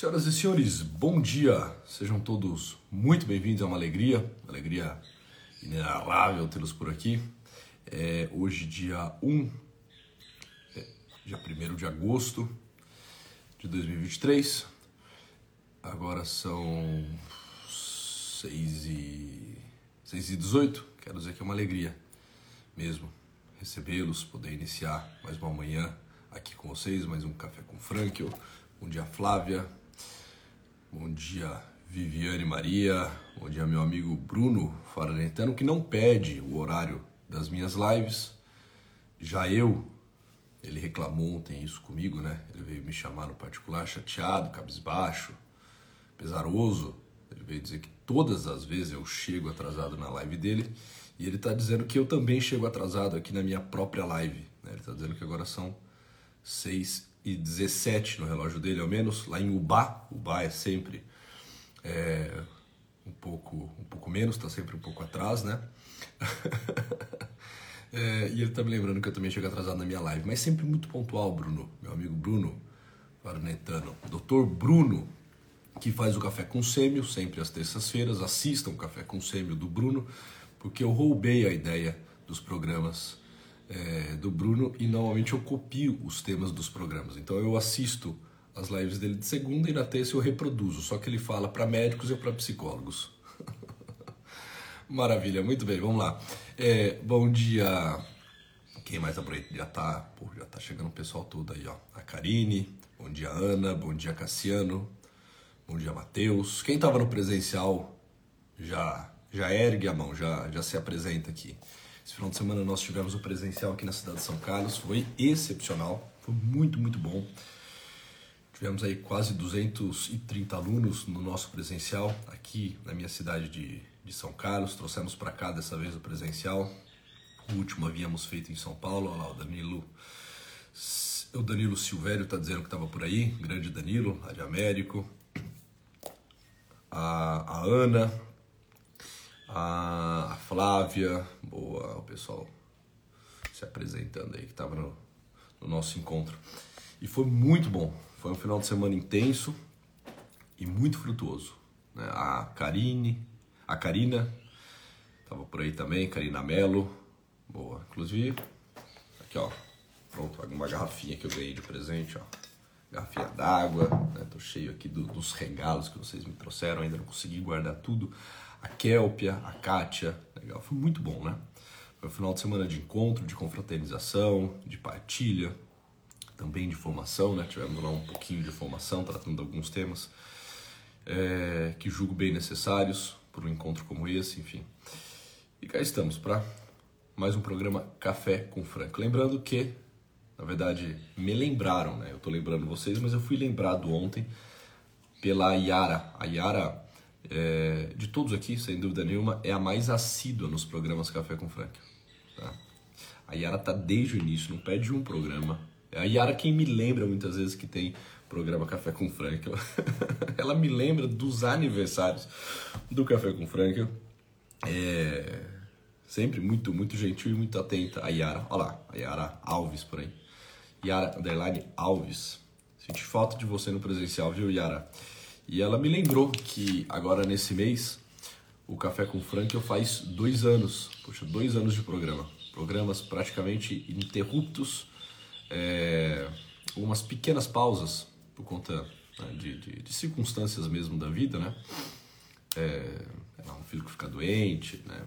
Senhoras e senhores, bom dia! Sejam todos muito bem-vindos, é uma alegria, uma alegria inenarrável tê-los por aqui. É hoje, dia 1, é, dia 1 de agosto de 2023. Agora são 6 e, 6 e 18. Quero dizer que é uma alegria mesmo recebê-los, poder iniciar mais uma manhã aqui com vocês, mais um Café com Frankel. Bom dia, Flávia. Bom dia, Viviane Maria. Bom dia, meu amigo Bruno Faranetano, que não pede o horário das minhas lives. Já eu, ele reclamou ontem isso comigo, né? Ele veio me chamar no particular, chateado, cabisbaixo, pesaroso. Ele veio dizer que todas as vezes eu chego atrasado na live dele. E ele está dizendo que eu também chego atrasado aqui na minha própria live. Né? Ele está dizendo que agora são 6 e 17 no relógio dele, ao menos. Lá em Ubá, Ubá é sempre é, um, pouco, um pouco menos, está sempre um pouco atrás, né? é, e ele está me lembrando que eu também chego atrasado na minha live, mas sempre muito pontual, Bruno, meu amigo Bruno Varnetano. Doutor Bruno, que faz o Café com Sêmio, sempre às terças-feiras. Assistam o Café com Sêmio do Bruno porque eu roubei a ideia dos programas é, do Bruno e normalmente eu copio os temas dos programas. Então eu assisto as lives dele de segunda e na terça eu reproduzo, só que ele fala para médicos e para psicólogos. Maravilha, muito bem, vamos lá. É, bom dia. Quem mais aí? Já tá, pô, já tá chegando o pessoal todo aí, ó. A Karine, bom dia Ana, bom dia Cassiano, bom dia Matheus. Quem tava no presencial já já ergue a mão, já, já se apresenta aqui. Esse final de semana nós tivemos o presencial aqui na cidade de São Carlos, foi excepcional, foi muito, muito bom. Tivemos aí quase 230 alunos no nosso presencial aqui na minha cidade de, de São Carlos. Trouxemos para cá dessa vez o presencial. O último havíamos feito em São Paulo. Olha lá, o Danilo, o Danilo Silvério está dizendo que estava por aí. Grande Danilo, lá de Américo. A, a Ana, a Flávia, boa, o pessoal se apresentando aí que estava no, no, nosso encontro. E foi muito bom, foi um final de semana intenso e muito frutuoso. Né? A Karine, a Karina, estava por aí também, Karina Melo, boa. Inclusive, aqui ó, pronto, uma garrafinha que eu ganhei de presente, ó. Garrafinha d'água, né? Tô cheio aqui do, dos regalos que vocês me trouxeram, ainda não consegui guardar tudo a Kelpia, a Kátia. Legal, foi muito bom, né? Foi um final de semana de encontro, de confraternização, de partilha, também de formação, né? Tivemos lá um pouquinho de formação, tratando de alguns temas é, que julgo bem necessários para um encontro como esse, enfim. E cá estamos para mais um programa Café com Franco. Lembrando que, na verdade, me lembraram, né? Eu tô lembrando vocês, mas eu fui lembrado ontem pela Yara. A Yara é, de todos aqui, sem dúvida nenhuma, é a mais assídua nos programas Café com Frank. Tá? A Yara tá desde o início, não pede um programa. É a Yara quem me lembra muitas vezes que tem programa Café com Frank. Ela me lembra dos aniversários do Café com Frank. É sempre muito, muito gentil e muito atenta. A Yara, olha lá, a Yara Alves por aí. Yara Underline Alves. Senti falta de você no presencial, viu, Yara? E ela me lembrou que agora nesse mês o Café com Frank eu faz dois anos, poxa, dois anos de programa. Programas praticamente ininterruptos, é, umas pequenas pausas por conta né, de, de, de, circunstâncias mesmo da vida, né? É, é, um filho que fica doente, né?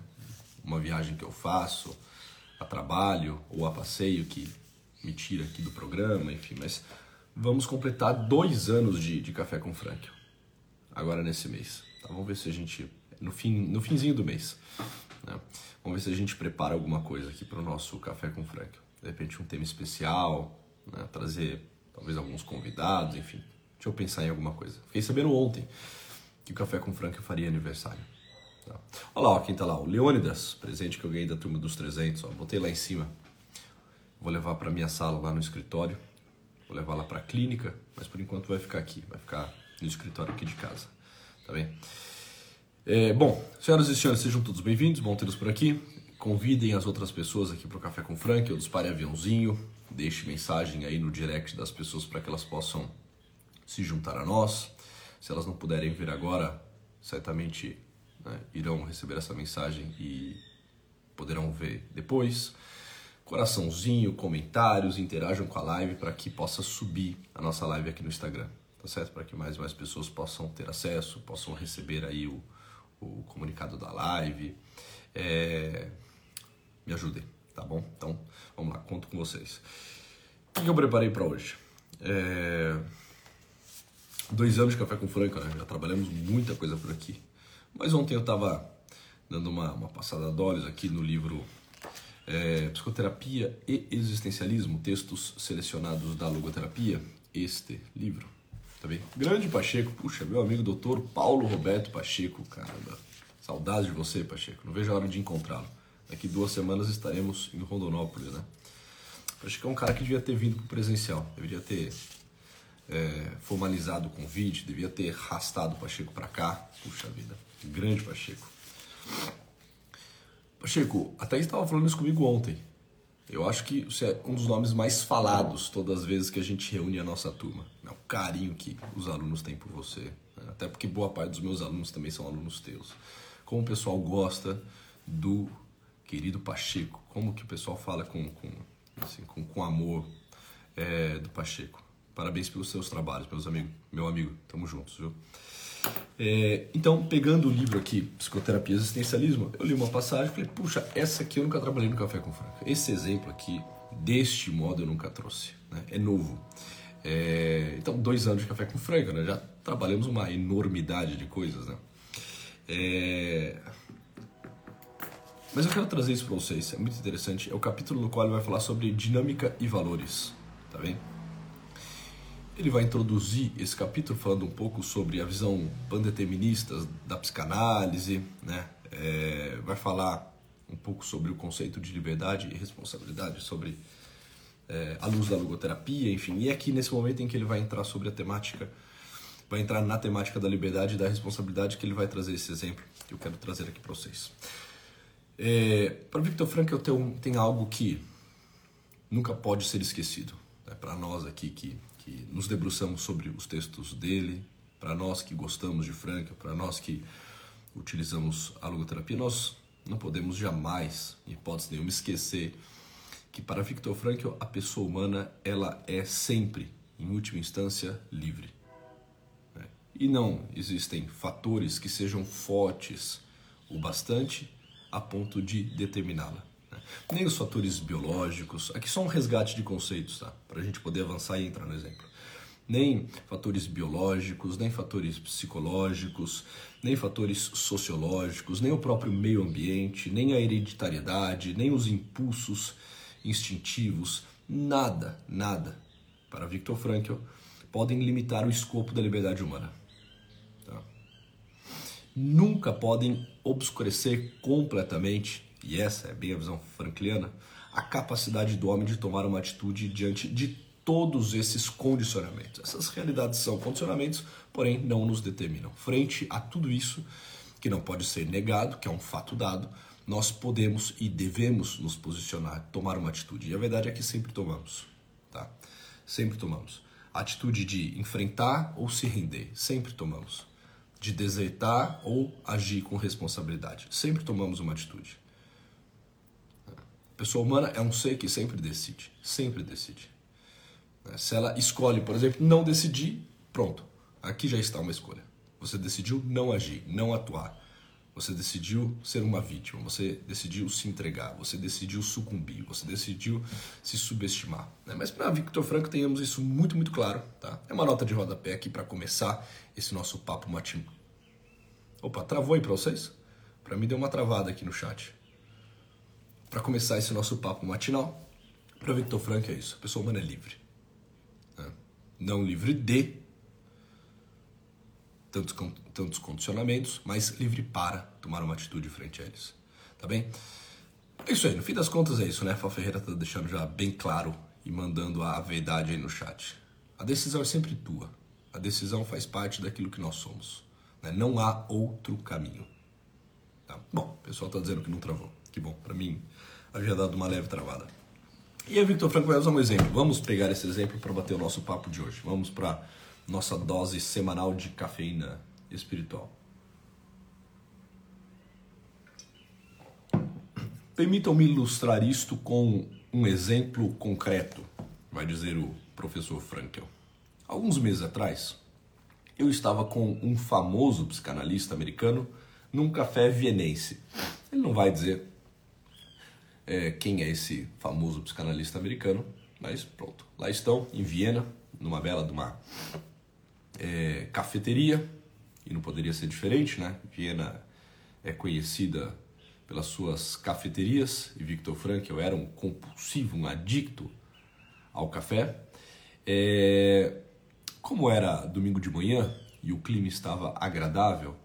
Uma viagem que eu faço a trabalho ou a passeio que me tira aqui do programa, enfim, mas vamos completar dois anos de, de Café com Frank agora nesse mês. Tá? Vamos ver se a gente, no, fim, no finzinho do mês, né? vamos ver se a gente prepara alguma coisa aqui para o nosso Café com Frank. De repente um tema especial, né? trazer talvez alguns convidados, enfim. Deixa eu pensar em alguma coisa. Fiquei sabendo ontem que o Café com Frank faria aniversário. Tá? Olha lá, ó, quem tá lá, o Leônidas, presente que eu ganhei da turma dos 300, ó, botei lá em cima. Vou levar para minha sala lá no escritório, vou levar lá para a clínica, mas por enquanto vai ficar aqui, vai ficar no escritório aqui de casa. Tá bem? É, bom, senhoras e senhores, sejam todos bem-vindos, bom tê-los por aqui. Convidem as outras pessoas aqui para o Café com Frank, eu dispare aviãozinho, deixe mensagem aí no direct das pessoas para que elas possam se juntar a nós. Se elas não puderem vir agora, certamente né, irão receber essa mensagem e poderão ver depois. Coraçãozinho, comentários, interajam com a live para que possa subir a nossa live aqui no Instagram, tá certo? Para que mais e mais pessoas possam ter acesso, possam receber aí o, o comunicado da live. É... Me ajudem, tá bom? Então, vamos lá, conto com vocês. O que eu preparei para hoje? É... Dois anos de Café com Franca, né? já trabalhamos muita coisa por aqui. Mas ontem eu estava dando uma, uma passada de olhos aqui no livro é, Psicoterapia e Existencialismo, textos selecionados da logoterapia, este livro. Tá bem? Grande Pacheco, puxa, meu amigo doutor Paulo Roberto Pacheco, caramba. Saudade de você, Pacheco. Não vejo a hora de encontrá-lo. Daqui duas semanas estaremos em Rondonópolis, né? Pacheco é um cara que devia ter vindo pro presencial, deveria ter é, formalizado o convite, devia ter arrastado o Pacheco para cá. Puxa vida, grande Pacheco. Pacheco, a Thaís estava falando isso comigo ontem. Eu acho que você é um dos nomes mais falados todas as vezes que a gente reúne a nossa turma. É o carinho que os alunos têm por você. Né? Até porque boa parte dos meus alunos também são alunos teus. Como o pessoal gosta do querido Pacheco. Como que o pessoal fala com, com, assim, com, com amor é, do Pacheco. Parabéns pelos seus trabalhos, meus amigos. Meu amigo, tamo juntos, viu? É, então, pegando o livro aqui, Psicoterapia e Existencialismo, eu li uma passagem e falei, puxa, essa aqui eu nunca trabalhei no Café com Franca. Esse exemplo aqui, deste modo, eu nunca trouxe. Né? É novo. É, então, dois anos de Café com Franca, né? já trabalhamos uma enormidade de coisas. Né? É... Mas eu quero trazer isso para vocês, é muito interessante. É o capítulo no qual ele vai falar sobre dinâmica e valores, tá bem? Ele vai introduzir esse capítulo falando um pouco sobre a visão pandeterminista da psicanálise, né? É, vai falar um pouco sobre o conceito de liberdade e responsabilidade, sobre é, a luz da logoterapia, enfim. E é aqui nesse momento em que ele vai entrar sobre a temática, vai entrar na temática da liberdade e da responsabilidade que ele vai trazer esse exemplo que eu quero trazer aqui para vocês. É, para Victor Frankl tenho, tem algo que nunca pode ser esquecido. Né? Para nós aqui que que nos debruçamos sobre os textos dele, para nós que gostamos de Franca, para nós que utilizamos a logoterapia, nós não podemos jamais, em hipótese nenhuma, esquecer que para Victor Frankl a pessoa humana ela é sempre, em última instância, livre. Né? E não existem fatores que sejam fortes o bastante a ponto de determiná-la nem os fatores biológicos. Aqui só um resgate de conceitos, tá? Para a gente poder avançar e entrar no exemplo. Nem fatores biológicos, nem fatores psicológicos, nem fatores sociológicos, nem o próprio meio ambiente, nem a hereditariedade, nem os impulsos instintivos, nada, nada, para Viktor Frankl, podem limitar o escopo da liberdade humana. Tá? Nunca podem obscurecer completamente e essa é bem a visão frankliana, a capacidade do homem de tomar uma atitude diante de todos esses condicionamentos. Essas realidades são condicionamentos, porém não nos determinam. Frente a tudo isso, que não pode ser negado, que é um fato dado, nós podemos e devemos nos posicionar, tomar uma atitude. E a verdade é que sempre tomamos, tá? Sempre tomamos. A atitude de enfrentar ou se render, sempre tomamos. De desertar ou agir com responsabilidade, sempre tomamos uma atitude. Pessoa humana é um ser que sempre decide, sempre decide. Né? Se ela escolhe, por exemplo, não decidir, pronto, aqui já está uma escolha. Você decidiu não agir, não atuar. Você decidiu ser uma vítima, você decidiu se entregar, você decidiu sucumbir, você decidiu se subestimar. Né? Mas para Victor Franco tenhamos isso muito, muito claro. Tá? É uma nota de rodapé aqui para começar esse nosso papo matino. Opa, travou aí para vocês? Para mim deu uma travada aqui no chat para começar esse nosso papo matinal, para Victor Frank é isso: a pessoa humana é livre. Né? Não livre de tantos, tantos condicionamentos, mas livre para tomar uma atitude frente a eles. Tá bem? É isso aí, no fim das contas é isso, né? Fá Ferreira tá deixando já bem claro e mandando a verdade aí no chat. A decisão é sempre tua. A decisão faz parte daquilo que nós somos. Né? Não há outro caminho. Tá? Bom, o pessoal tá dizendo que não travou. Que bom, para mim havia dado uma leve travada. E a Victor Franco vai usar um exemplo. Vamos pegar esse exemplo para bater o nosso papo de hoje. Vamos para nossa dose semanal de cafeína espiritual. Permitam-me ilustrar isto com um exemplo concreto, vai dizer o professor Frankel. Alguns meses atrás, eu estava com um famoso psicanalista americano num café vienense. Ele não vai dizer é, quem é esse famoso psicanalista americano, mas pronto. Lá estão, em Viena, numa bela de uma é, cafeteria, e não poderia ser diferente, né? Viena é conhecida pelas suas cafeterias e Victor Frankl era um compulsivo, um adicto ao café. É... Como era domingo de manhã e o clima estava agradável,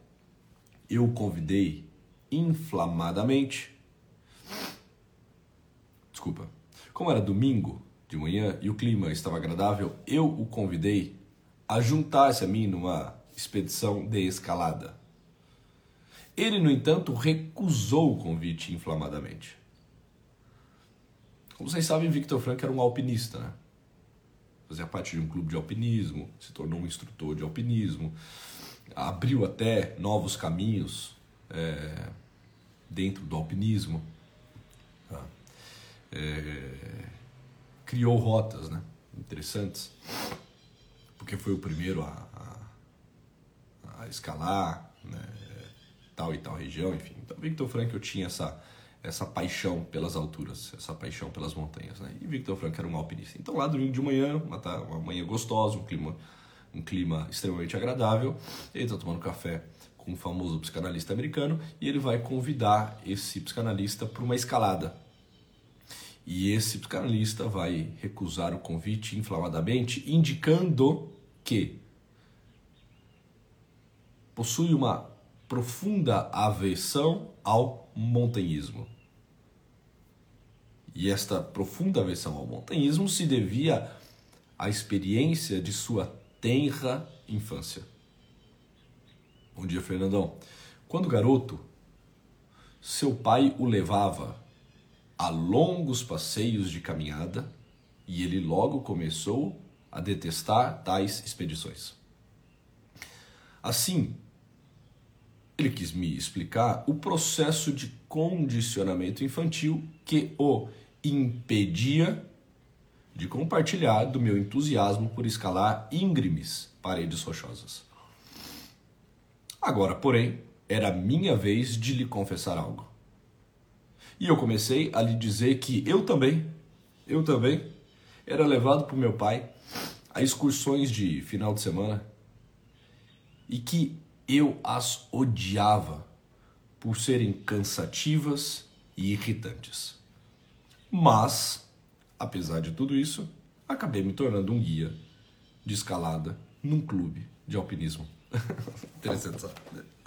eu convidei inflamadamente. Desculpa. Como era domingo de manhã e o clima estava agradável, eu o convidei a juntar-se a mim numa expedição de escalada. Ele, no entanto, recusou o convite inflamadamente. Como vocês sabem, Victor Frank era um alpinista, né? Fazia parte de um clube de alpinismo, se tornou um instrutor de alpinismo, abriu até novos caminhos é, dentro do alpinismo? É, criou rotas né? interessantes, porque foi o primeiro a, a, a escalar, né? tal e tal região, enfim. Então, Victor Frankl tinha essa essa paixão pelas alturas, essa paixão pelas montanhas, né? E Victor Frankl era um alpinista. Então lá domingo de manhã, uma, uma manhã gostosa, um clima um clima extremamente agradável. Ele está tomando café com um famoso psicanalista americano e ele vai convidar esse psicanalista para uma escalada. E esse psicanalista vai recusar o convite inflamadamente, indicando que possui uma profunda aversão ao montanhismo. E esta profunda aversão ao montanhismo se devia à experiência de sua tenra infância. Bom dia, Fernandão. Quando garoto, seu pai o levava a longos passeios de caminhada e ele logo começou a detestar tais expedições. Assim, ele quis me explicar o processo de condicionamento infantil que o impedia de compartilhar do meu entusiasmo por escalar íngremes paredes rochosas. Agora, porém, era minha vez de lhe confessar algo. E eu comecei a lhe dizer que eu também, eu também, era levado por meu pai a excursões de final de semana e que eu as odiava por serem cansativas e irritantes. Mas Apesar de tudo isso, acabei me tornando um guia de escalada num clube de alpinismo. Interessante.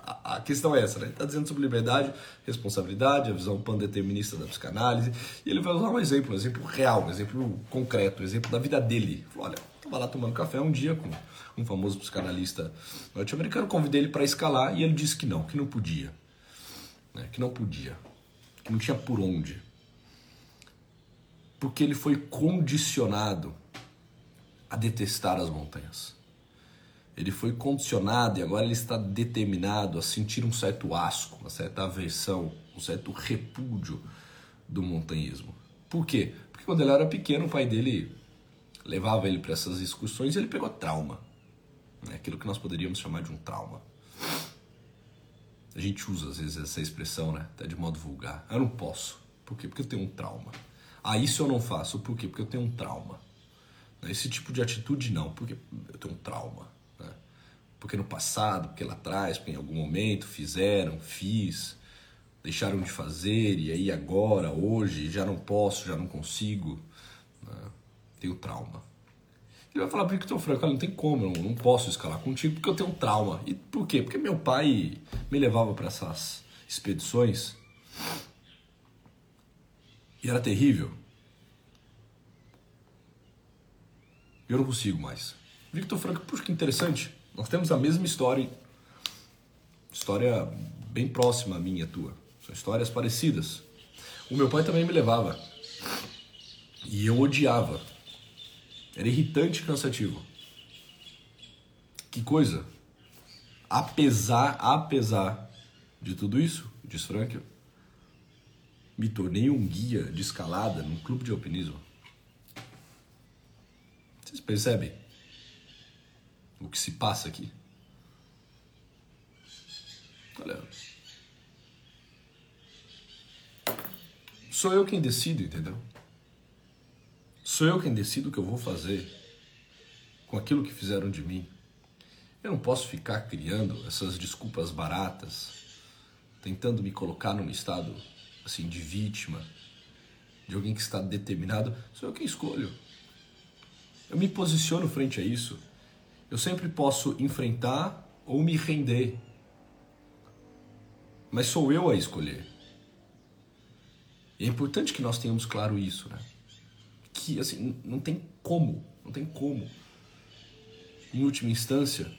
A, questão é essa, né? Está dizendo sobre liberdade, responsabilidade, a visão pandeterminista da psicanálise. E ele vai usar um exemplo, um exemplo real, um exemplo concreto, um exemplo da vida dele. Falou, olha, estava lá tomando café um dia com um famoso psicanalista norte-americano, convidei ele para escalar e ele disse que não, que não podia. Né? Que não podia. Que não tinha por onde porque ele foi condicionado a detestar as montanhas. Ele foi condicionado e agora ele está determinado a sentir um certo asco, uma certa aversão, um certo repúdio do montanhismo. Por quê? Porque quando ele era pequeno, o pai dele levava ele para essas excursões e ele pegou trauma. Né? Aquilo que nós poderíamos chamar de um trauma. A gente usa às vezes essa expressão, né? Até de modo vulgar. Eu não posso. Por quê? Porque eu tenho um trauma. Ah, isso eu não faço. Por quê? Porque eu tenho um trauma. Esse tipo de atitude não, porque eu tenho um trauma. Porque no passado, porque lá atrás, porque em algum momento fizeram, fiz, deixaram de fazer, e aí agora, hoje, já não posso, já não consigo. Né? Tenho trauma. Ele vai falar para Victor Franco, não tem como, eu não posso escalar contigo porque eu tenho um trauma. E por quê? Porque meu pai me levava para essas expedições e era terrível. Eu não consigo mais. Victor Franco, puxa que interessante. Nós temos a mesma história. História bem próxima à minha e tua. São histórias parecidas. O meu pai também me levava. E eu odiava. Era irritante e cansativo. Que coisa. Apesar, apesar de tudo isso, diz Frankel, me tornei um guia de escalada num clube de alpinismo. Vocês percebem o que se passa aqui? Olha. Sou eu quem decido, entendeu? Sou eu quem decido o que eu vou fazer com aquilo que fizeram de mim. Eu não posso ficar criando essas desculpas baratas, tentando me colocar num estado assim de vítima, de alguém que está determinado. Sou eu quem escolho. Eu me posiciono frente a isso. Eu sempre posso enfrentar ou me render. Mas sou eu a escolher. E é importante que nós tenhamos claro isso, né? Que assim, não tem como, não tem como. Em última instância,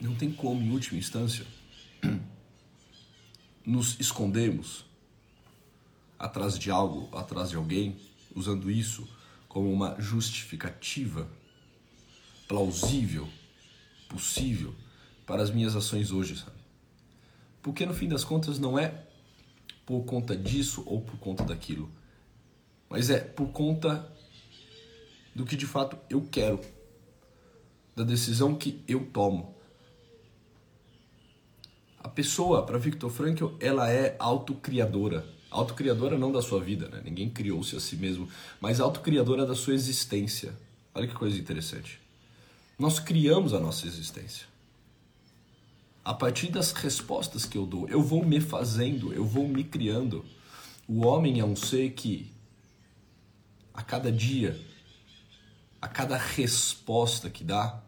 não tem como, em última instância, nos escondermos atrás de algo, atrás de alguém, usando isso como uma justificativa plausível, possível para as minhas ações hoje, sabe? Porque no fim das contas não é por conta disso ou por conta daquilo, mas é por conta do que de fato eu quero, da decisão que eu tomo. A pessoa, para Viktor Frankl, ela é autocriadora. Autocriadora não da sua vida, né? Ninguém criou-se a si mesmo, mas autocriadora da sua existência. Olha que coisa interessante. Nós criamos a nossa existência a partir das respostas que eu dou, eu vou me fazendo, eu vou me criando. O homem é um ser que, a cada dia, a cada resposta que dá,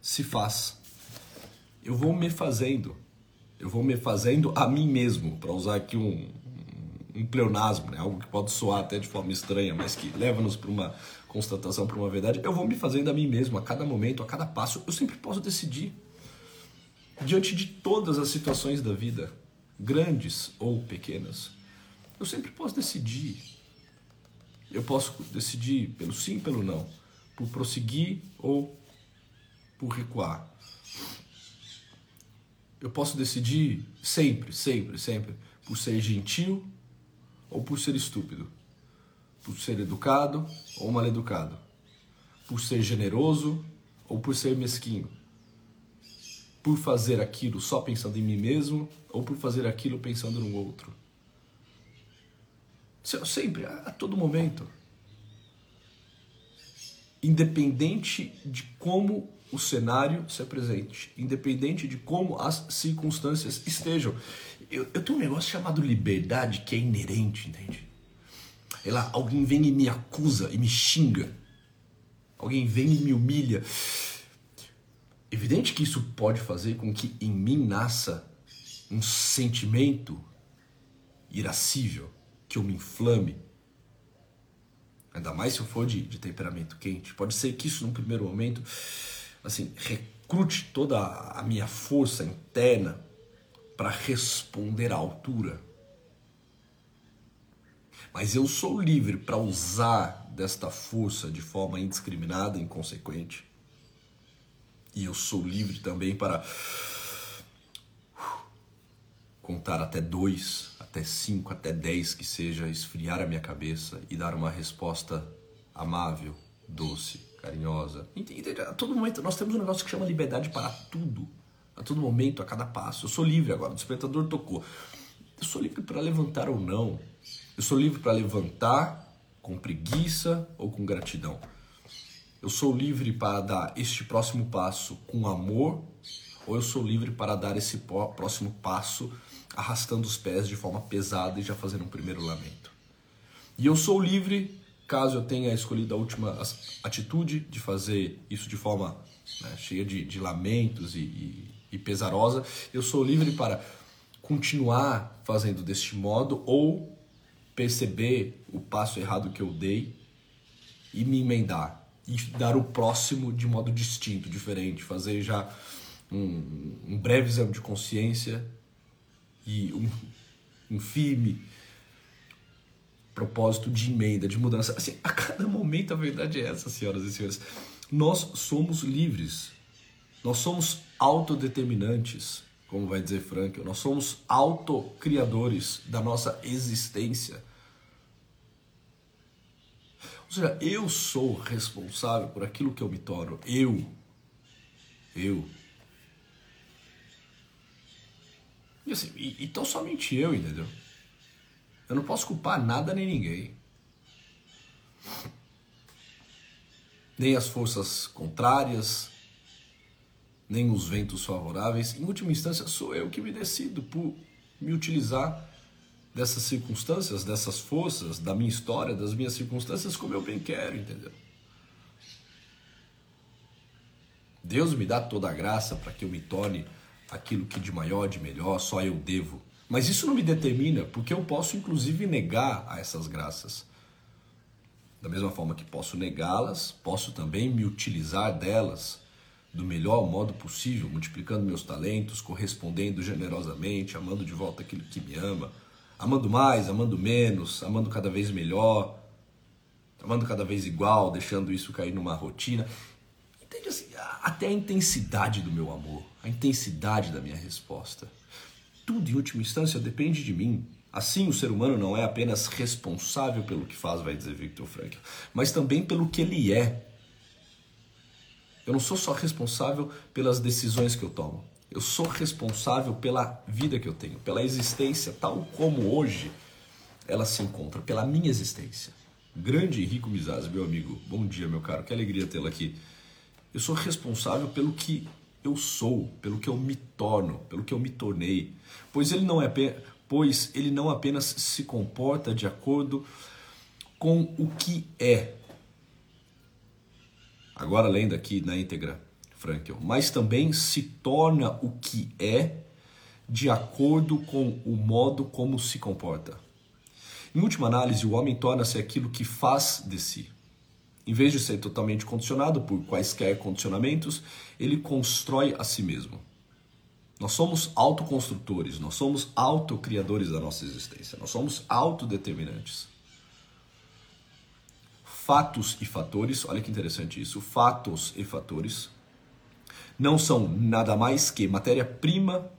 se faz. Eu vou me fazendo, eu vou me fazendo a mim mesmo, para usar aqui um, um pleonasmo, né? algo que pode soar até de forma estranha, mas que leva-nos para uma constatação, para uma verdade. Eu vou me fazendo a mim mesmo, a cada momento, a cada passo, eu sempre posso decidir diante de todas as situações da vida, grandes ou pequenas, eu sempre posso decidir. Eu posso decidir pelo sim, pelo não, por prosseguir ou por recuar. Eu posso decidir sempre, sempre, sempre, por ser gentil ou por ser estúpido, por ser educado ou mal educado, por ser generoso ou por ser mesquinho por fazer aquilo só pensando em mim mesmo ou por fazer aquilo pensando no outro. Sempre, a todo momento. Independente de como o cenário se apresente, independente de como as circunstâncias estejam. Eu, eu tenho um negócio chamado liberdade que é inerente, entende? É lá, alguém vem e me acusa e me xinga. Alguém vem e me humilha. Evidente que isso pode fazer com que em mim nasça um sentimento irascível, que eu me inflame. Ainda mais se eu for de, de temperamento quente. Pode ser que isso, num primeiro momento, assim, recrute toda a minha força interna para responder à altura. Mas eu sou livre para usar desta força de forma indiscriminada inconsequente e eu sou livre também para contar até dois, até cinco, até dez que seja, esfriar a minha cabeça e dar uma resposta amável, doce, carinhosa. A todo momento nós temos um negócio que chama liberdade para tudo. A todo momento, a cada passo. Eu sou livre agora. O despertador tocou. Eu sou livre para levantar ou não. Eu sou livre para levantar com preguiça ou com gratidão. Eu sou livre para dar este próximo passo com amor ou eu sou livre para dar esse próximo passo arrastando os pés de forma pesada e já fazendo um primeiro lamento? E eu sou livre, caso eu tenha escolhido a última atitude de fazer isso de forma né, cheia de, de lamentos e, e, e pesarosa, eu sou livre para continuar fazendo deste modo ou perceber o passo errado que eu dei e me emendar e dar o próximo de modo distinto, diferente, fazer já um, um breve exame de consciência e um, um firme propósito de emenda, de mudança. Assim, a cada momento a verdade é essa, senhoras e senhores. Nós somos livres. Nós somos autodeterminantes, como vai dizer Frank. Nós somos autocriadores da nossa existência. Ou seja, eu sou responsável por aquilo que eu me torno. Eu. Eu. E assim, então somente eu, entendeu? Eu não posso culpar nada nem ninguém. Nem as forças contrárias, nem os ventos favoráveis. Em última instância, sou eu que me decido por me utilizar dessas circunstâncias, dessas forças, da minha história, das minhas circunstâncias, como eu bem quero, entendeu? Deus me dá toda a graça para que eu me torne aquilo que de maior, de melhor, só eu devo. Mas isso não me determina, porque eu posso inclusive negar a essas graças. Da mesma forma que posso negá-las, posso também me utilizar delas do melhor modo possível, multiplicando meus talentos, correspondendo generosamente, amando de volta aquilo que me ama, amando mais, amando menos, amando cada vez melhor, amando cada vez igual, deixando isso cair numa rotina. Entende assim, até a intensidade do meu amor, a intensidade da minha resposta. Tudo, em última instância, depende de mim. Assim, o ser humano não é apenas responsável pelo que faz, vai dizer Viktor Frankl, mas também pelo que ele é. Eu não sou só responsável pelas decisões que eu tomo. Eu sou responsável pela vida que eu tenho, pela existência tal como hoje ela se encontra, pela minha existência. Grande Henrico Mizaz, meu amigo, bom dia, meu caro, que alegria tê-lo aqui. Eu sou responsável pelo que eu sou, pelo que eu me torno, pelo que eu me tornei. Pois ele não é pois ele não apenas se comporta de acordo com o que é. Agora lendo aqui na íntegra Frankel, mas também se torna o que é de acordo com o modo como se comporta. Em última análise, o homem torna-se aquilo que faz de si. Em vez de ser totalmente condicionado por quaisquer condicionamentos, ele constrói a si mesmo. Nós somos autoconstrutores, nós somos autocriadores da nossa existência, nós somos autodeterminantes. Fatos e fatores, olha que interessante isso, fatos e fatores não são nada mais que matéria-prima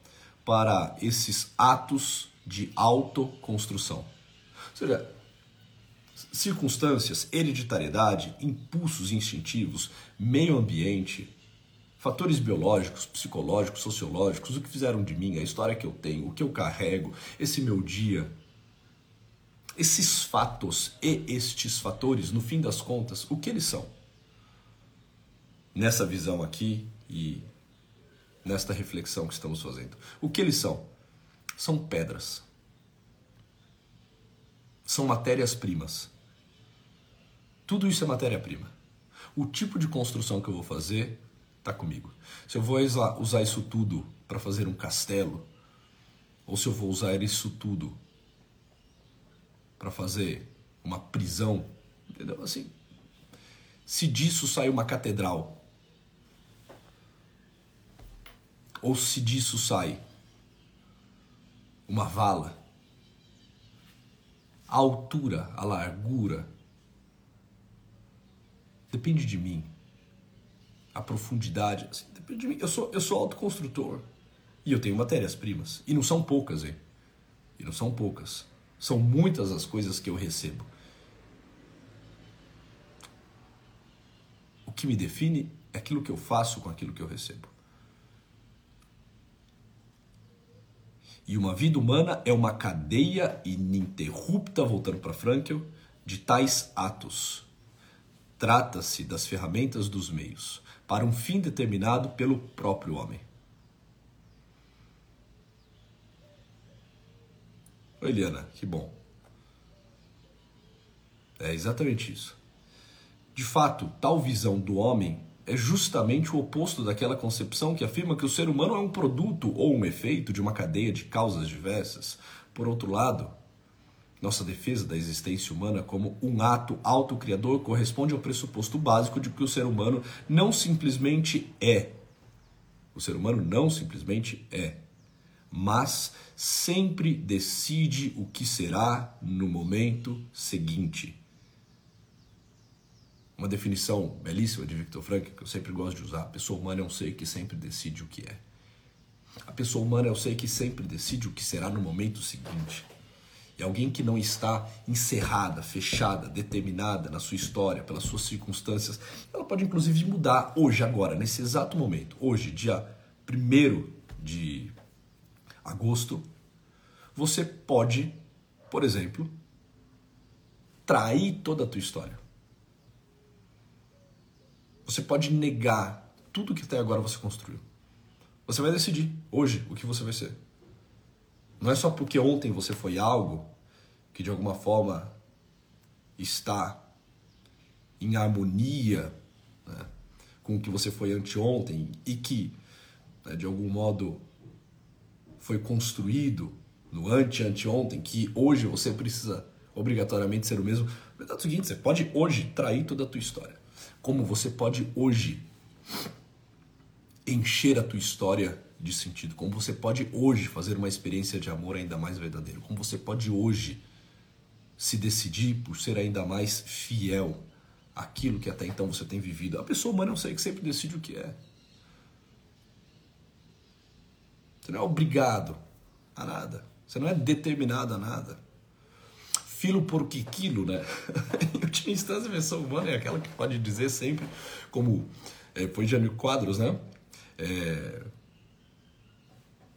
para esses atos de autoconstrução. Ou seja, circunstâncias, hereditariedade, impulsos instintivos, meio ambiente, fatores biológicos, psicológicos, sociológicos, o que fizeram de mim, a história que eu tenho, o que eu carrego, esse meu dia. Esses fatos e estes fatores, no fim das contas, o que eles são? Nessa visão aqui e nesta reflexão que estamos fazendo. O que eles são? São pedras são matérias-primas. Tudo isso é matéria-prima. O tipo de construção que eu vou fazer está comigo. Se eu vou usar isso tudo para fazer um castelo, ou se eu vou usar isso tudo para fazer uma prisão, entendeu? Assim, se disso sai uma catedral, ou se disso sai uma vala, a altura, a largura. Depende de mim. A profundidade, assim, depende de mim. Eu sou, eu sou autoconstrutor. E eu tenho matérias-primas. E não são poucas, hein? E não são poucas. São muitas as coisas que eu recebo. O que me define é aquilo que eu faço com aquilo que eu recebo. E uma vida humana é uma cadeia ininterrupta, voltando para Frankel, de tais atos. Trata-se das ferramentas dos meios, para um fim determinado pelo próprio homem. Oi, Eliana, que bom. É exatamente isso. De fato, tal visão do homem é justamente o oposto daquela concepção que afirma que o ser humano é um produto ou um efeito de uma cadeia de causas diversas. Por outro lado, nossa defesa da existência humana como um ato autocriador corresponde ao pressuposto básico de que o ser humano não simplesmente é. O ser humano não simplesmente é, mas sempre decide o que será no momento seguinte. Uma definição belíssima de Victor Frankl que eu sempre gosto de usar: a pessoa humana é um ser que sempre decide o que é. A pessoa humana é um ser que sempre decide o que será no momento seguinte. E alguém que não está encerrada, fechada, determinada na sua história, pelas suas circunstâncias, ela pode inclusive mudar hoje, agora, nesse exato momento. Hoje, dia 1 de agosto, você pode, por exemplo, trair toda a tua história. Você pode negar tudo que até agora você construiu. Você vai decidir hoje o que você vai ser. Não é só porque ontem você foi algo que de alguma forma está em harmonia né, com o que você foi anteontem e que né, de algum modo foi construído no ante-anteontem, que hoje você precisa obrigatoriamente ser o mesmo. Verdade é o seguinte, você pode hoje trair toda a tua história. Como você pode hoje encher a tua história de sentido, como você pode hoje fazer uma experiência de amor ainda mais verdadeira, como você pode hoje se decidir por ser ainda mais fiel àquilo que até então você tem vivido. A pessoa humana é um ser que sempre decide o que é. Você não é obrigado a nada. Você não é determinado a nada. Filo por quilo, né? em última instância, a pessoa humana é aquela que pode dizer sempre, como é, foi Jânio Quadros, né? É,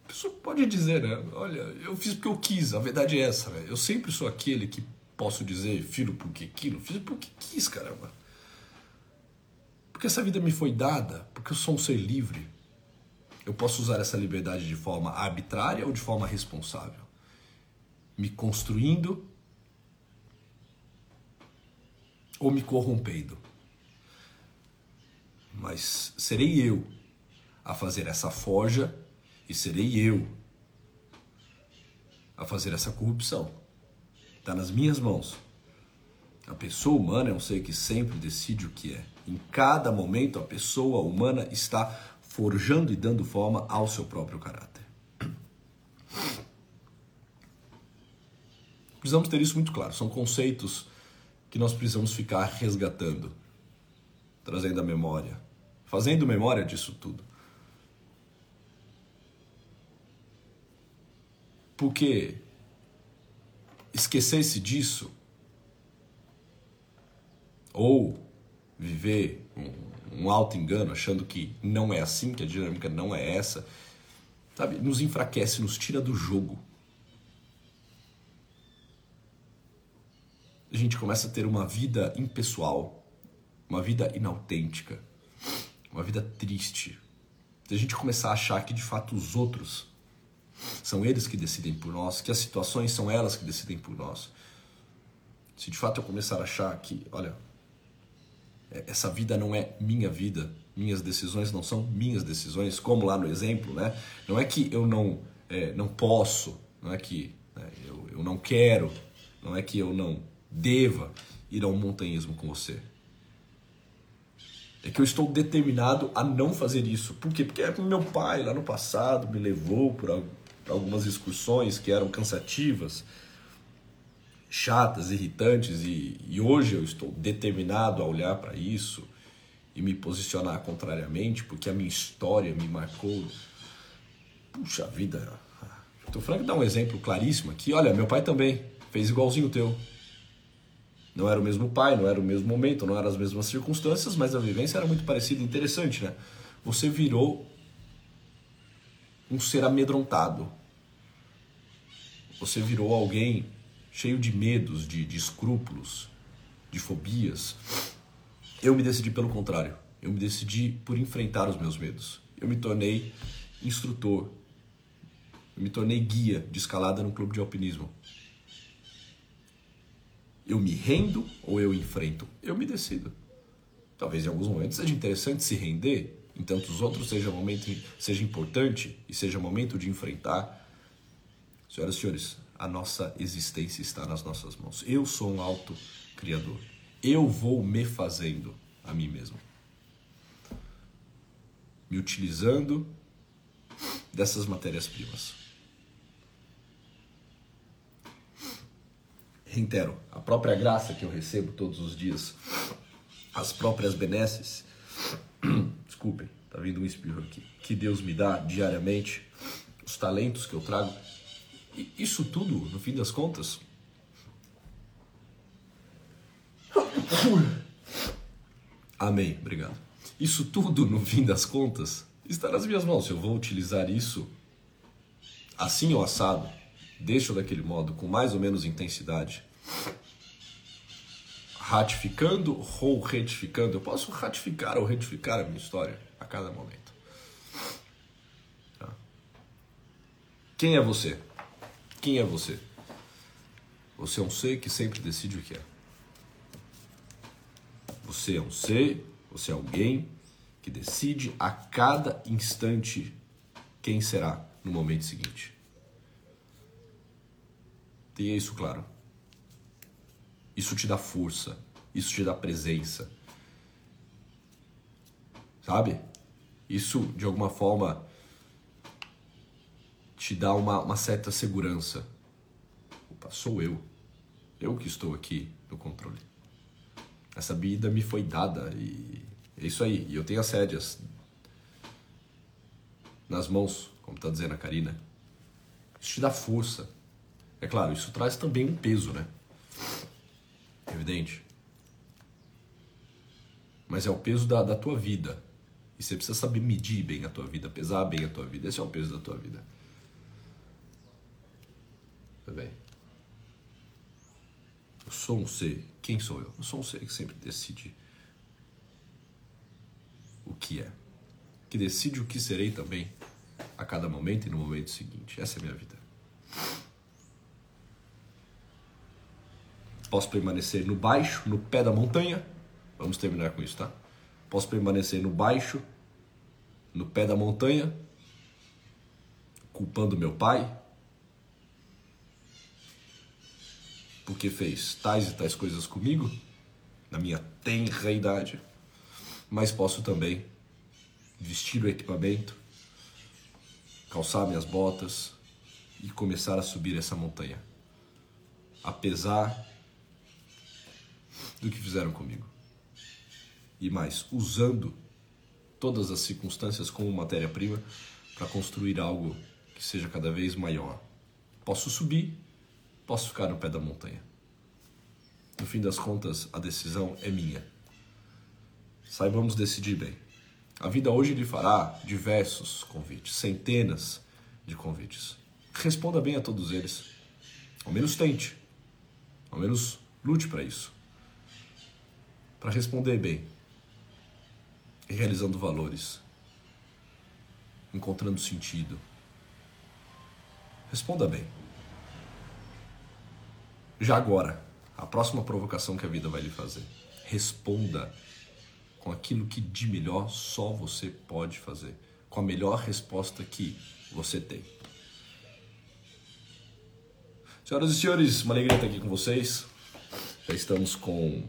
a pessoa pode dizer, né? Olha, eu fiz porque eu quis, a verdade é essa, né? Eu sempre sou aquele que posso dizer filho porque quilo, fiz porque quis, caramba. Porque essa vida me foi dada, porque eu sou um ser livre. Eu posso usar essa liberdade de forma arbitrária ou de forma responsável. Me construindo ou me corrompendo. Mas serei eu a fazer essa forja e serei eu a fazer essa corrupção. Está nas minhas mãos. A pessoa humana é um ser que sempre decide o que é. Em cada momento, a pessoa humana está forjando e dando forma ao seu próprio caráter. Precisamos ter isso muito claro. São conceitos que nós precisamos ficar resgatando, trazendo a memória, fazendo memória disso tudo. Porque esquecer-se disso ou viver um, um alto engano achando que não é assim, que a dinâmica não é essa, sabe, nos enfraquece, nos tira do jogo. A gente começa a ter uma vida impessoal, uma vida inautêntica, uma vida triste. Se a gente começar a achar que de fato os outros são eles que decidem por nós, que as situações são elas que decidem por nós. Se de fato eu começar a achar que, olha, é, essa vida não é minha vida, minhas decisões não são minhas decisões, como lá no exemplo, né? Não é que eu não, é, não posso, não é que né, eu, eu não quero, não é que eu não deva ir ao montanhismo com você. É que eu estou determinado a não fazer isso. Por quê? Porque meu pai lá no passado me levou por algumas excursões que eram cansativas, chatas, irritantes, e, e hoje eu estou determinado a olhar para isso e me posicionar contrariamente, porque a minha história me marcou. Puxa vida. Então, Frank dá um exemplo claríssimo aqui. Olha, meu pai também fez igualzinho o teu. Não era o mesmo pai, não era o mesmo momento, não eram as mesmas circunstâncias, mas a vivência era muito parecida. Interessante, né? Você virou um ser amedrontado. Você virou alguém cheio de medos, de, de escrúpulos, de fobias. Eu me decidi pelo contrário. Eu me decidi por enfrentar os meus medos. Eu me tornei instrutor. Eu me tornei guia de escalada no clube de alpinismo. Eu me rendo ou eu enfrento? Eu me decido. Talvez em alguns momentos seja interessante se render em tantos outros seja momento seja importante e seja momento de enfrentar. Senhoras e senhores, a nossa existência está nas nossas mãos. Eu sou um auto criador. Eu vou me fazendo a mim mesmo. Me utilizando dessas matérias-primas. Reitero, a própria graça que eu recebo todos os dias, as próprias benesses, desculpem, tá vindo um espirro aqui, que Deus me dá diariamente, os talentos que eu trago, isso tudo, no fim das contas, Amém, obrigado. Isso tudo, no fim das contas, está nas minhas mãos. Eu vou utilizar isso assim ou assado, deixo daquele modo, com mais ou menos intensidade, ratificando ou retificando. Eu posso ratificar ou retificar a minha história a cada momento. Tá? Quem é você? Quem é você? Você é um ser que sempre decide o que é. Você é um ser, você é alguém que decide a cada instante quem será no momento seguinte. Tenha isso claro. Isso te dá força, isso te dá presença. Sabe? Isso, de alguma forma, te dá uma, uma certa segurança. Opa, sou eu. Eu que estou aqui no controle. Essa vida me foi dada e é isso aí. E eu tenho as rédeas nas mãos, como está dizendo a Karina. Isso te dá força. É claro, isso traz também um peso, né? Evidente. Mas é o peso da, da tua vida. E você precisa saber medir bem a tua vida, pesar bem a tua vida. Esse é o peso da tua vida. Tá bem? Eu sou um ser. Quem sou eu? Eu sou um ser que sempre decide o que é. Que decide o que serei também a cada momento e no momento seguinte. Essa é a minha vida. Posso permanecer no baixo, no pé da montanha. Vamos terminar com isso, tá? Posso permanecer no baixo, no pé da montanha, culpando meu pai, porque fez tais e tais coisas comigo, na minha tenra idade, mas posso também vestir o equipamento, calçar minhas botas e começar a subir essa montanha, apesar do que fizeram comigo. E mais, usando todas as circunstâncias como matéria-prima para construir algo que seja cada vez maior. Posso subir, posso ficar no pé da montanha. No fim das contas, a decisão é minha. Saibamos decidir bem. A vida hoje lhe fará diversos convites, centenas de convites. Responda bem a todos eles. Ao menos tente. Ao menos lute para isso para responder bem realizando valores, encontrando sentido. Responda bem. Já agora, a próxima provocação que a vida vai lhe fazer. Responda com aquilo que de melhor só você pode fazer, com a melhor resposta que você tem. Senhoras e senhores, uma alegria estar aqui com vocês. Já estamos com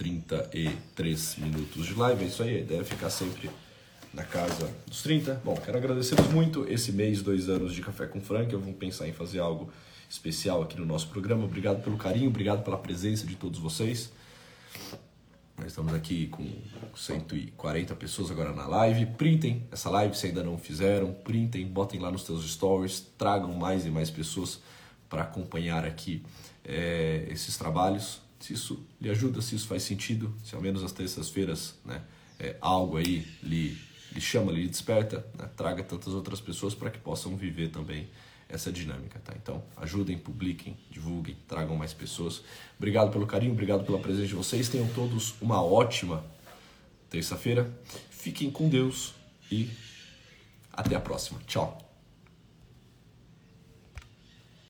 33 minutos de live. É isso aí, deve ficar sempre na casa dos 30. Bom, quero agradecer muito esse mês, dois anos de Café com Frank. Eu vou pensar em fazer algo especial aqui no nosso programa. Obrigado pelo carinho, obrigado pela presença de todos vocês. Nós estamos aqui com 140 pessoas agora na live. Printem essa live se ainda não fizeram. Printem, botem lá nos seus stories. Tragam mais e mais pessoas para acompanhar aqui é, esses trabalhos se isso lhe ajuda, se isso faz sentido, se ao menos às terças-feiras né, é, algo aí lhe, lhe chama, lhe desperta, né, traga tantas outras pessoas para que possam viver também essa dinâmica, tá? Então, ajudem, publiquem, divulguem, tragam mais pessoas. Obrigado pelo carinho, obrigado pela presença de vocês. Tenham todos uma ótima terça-feira. Fiquem com Deus e até a próxima. Tchau.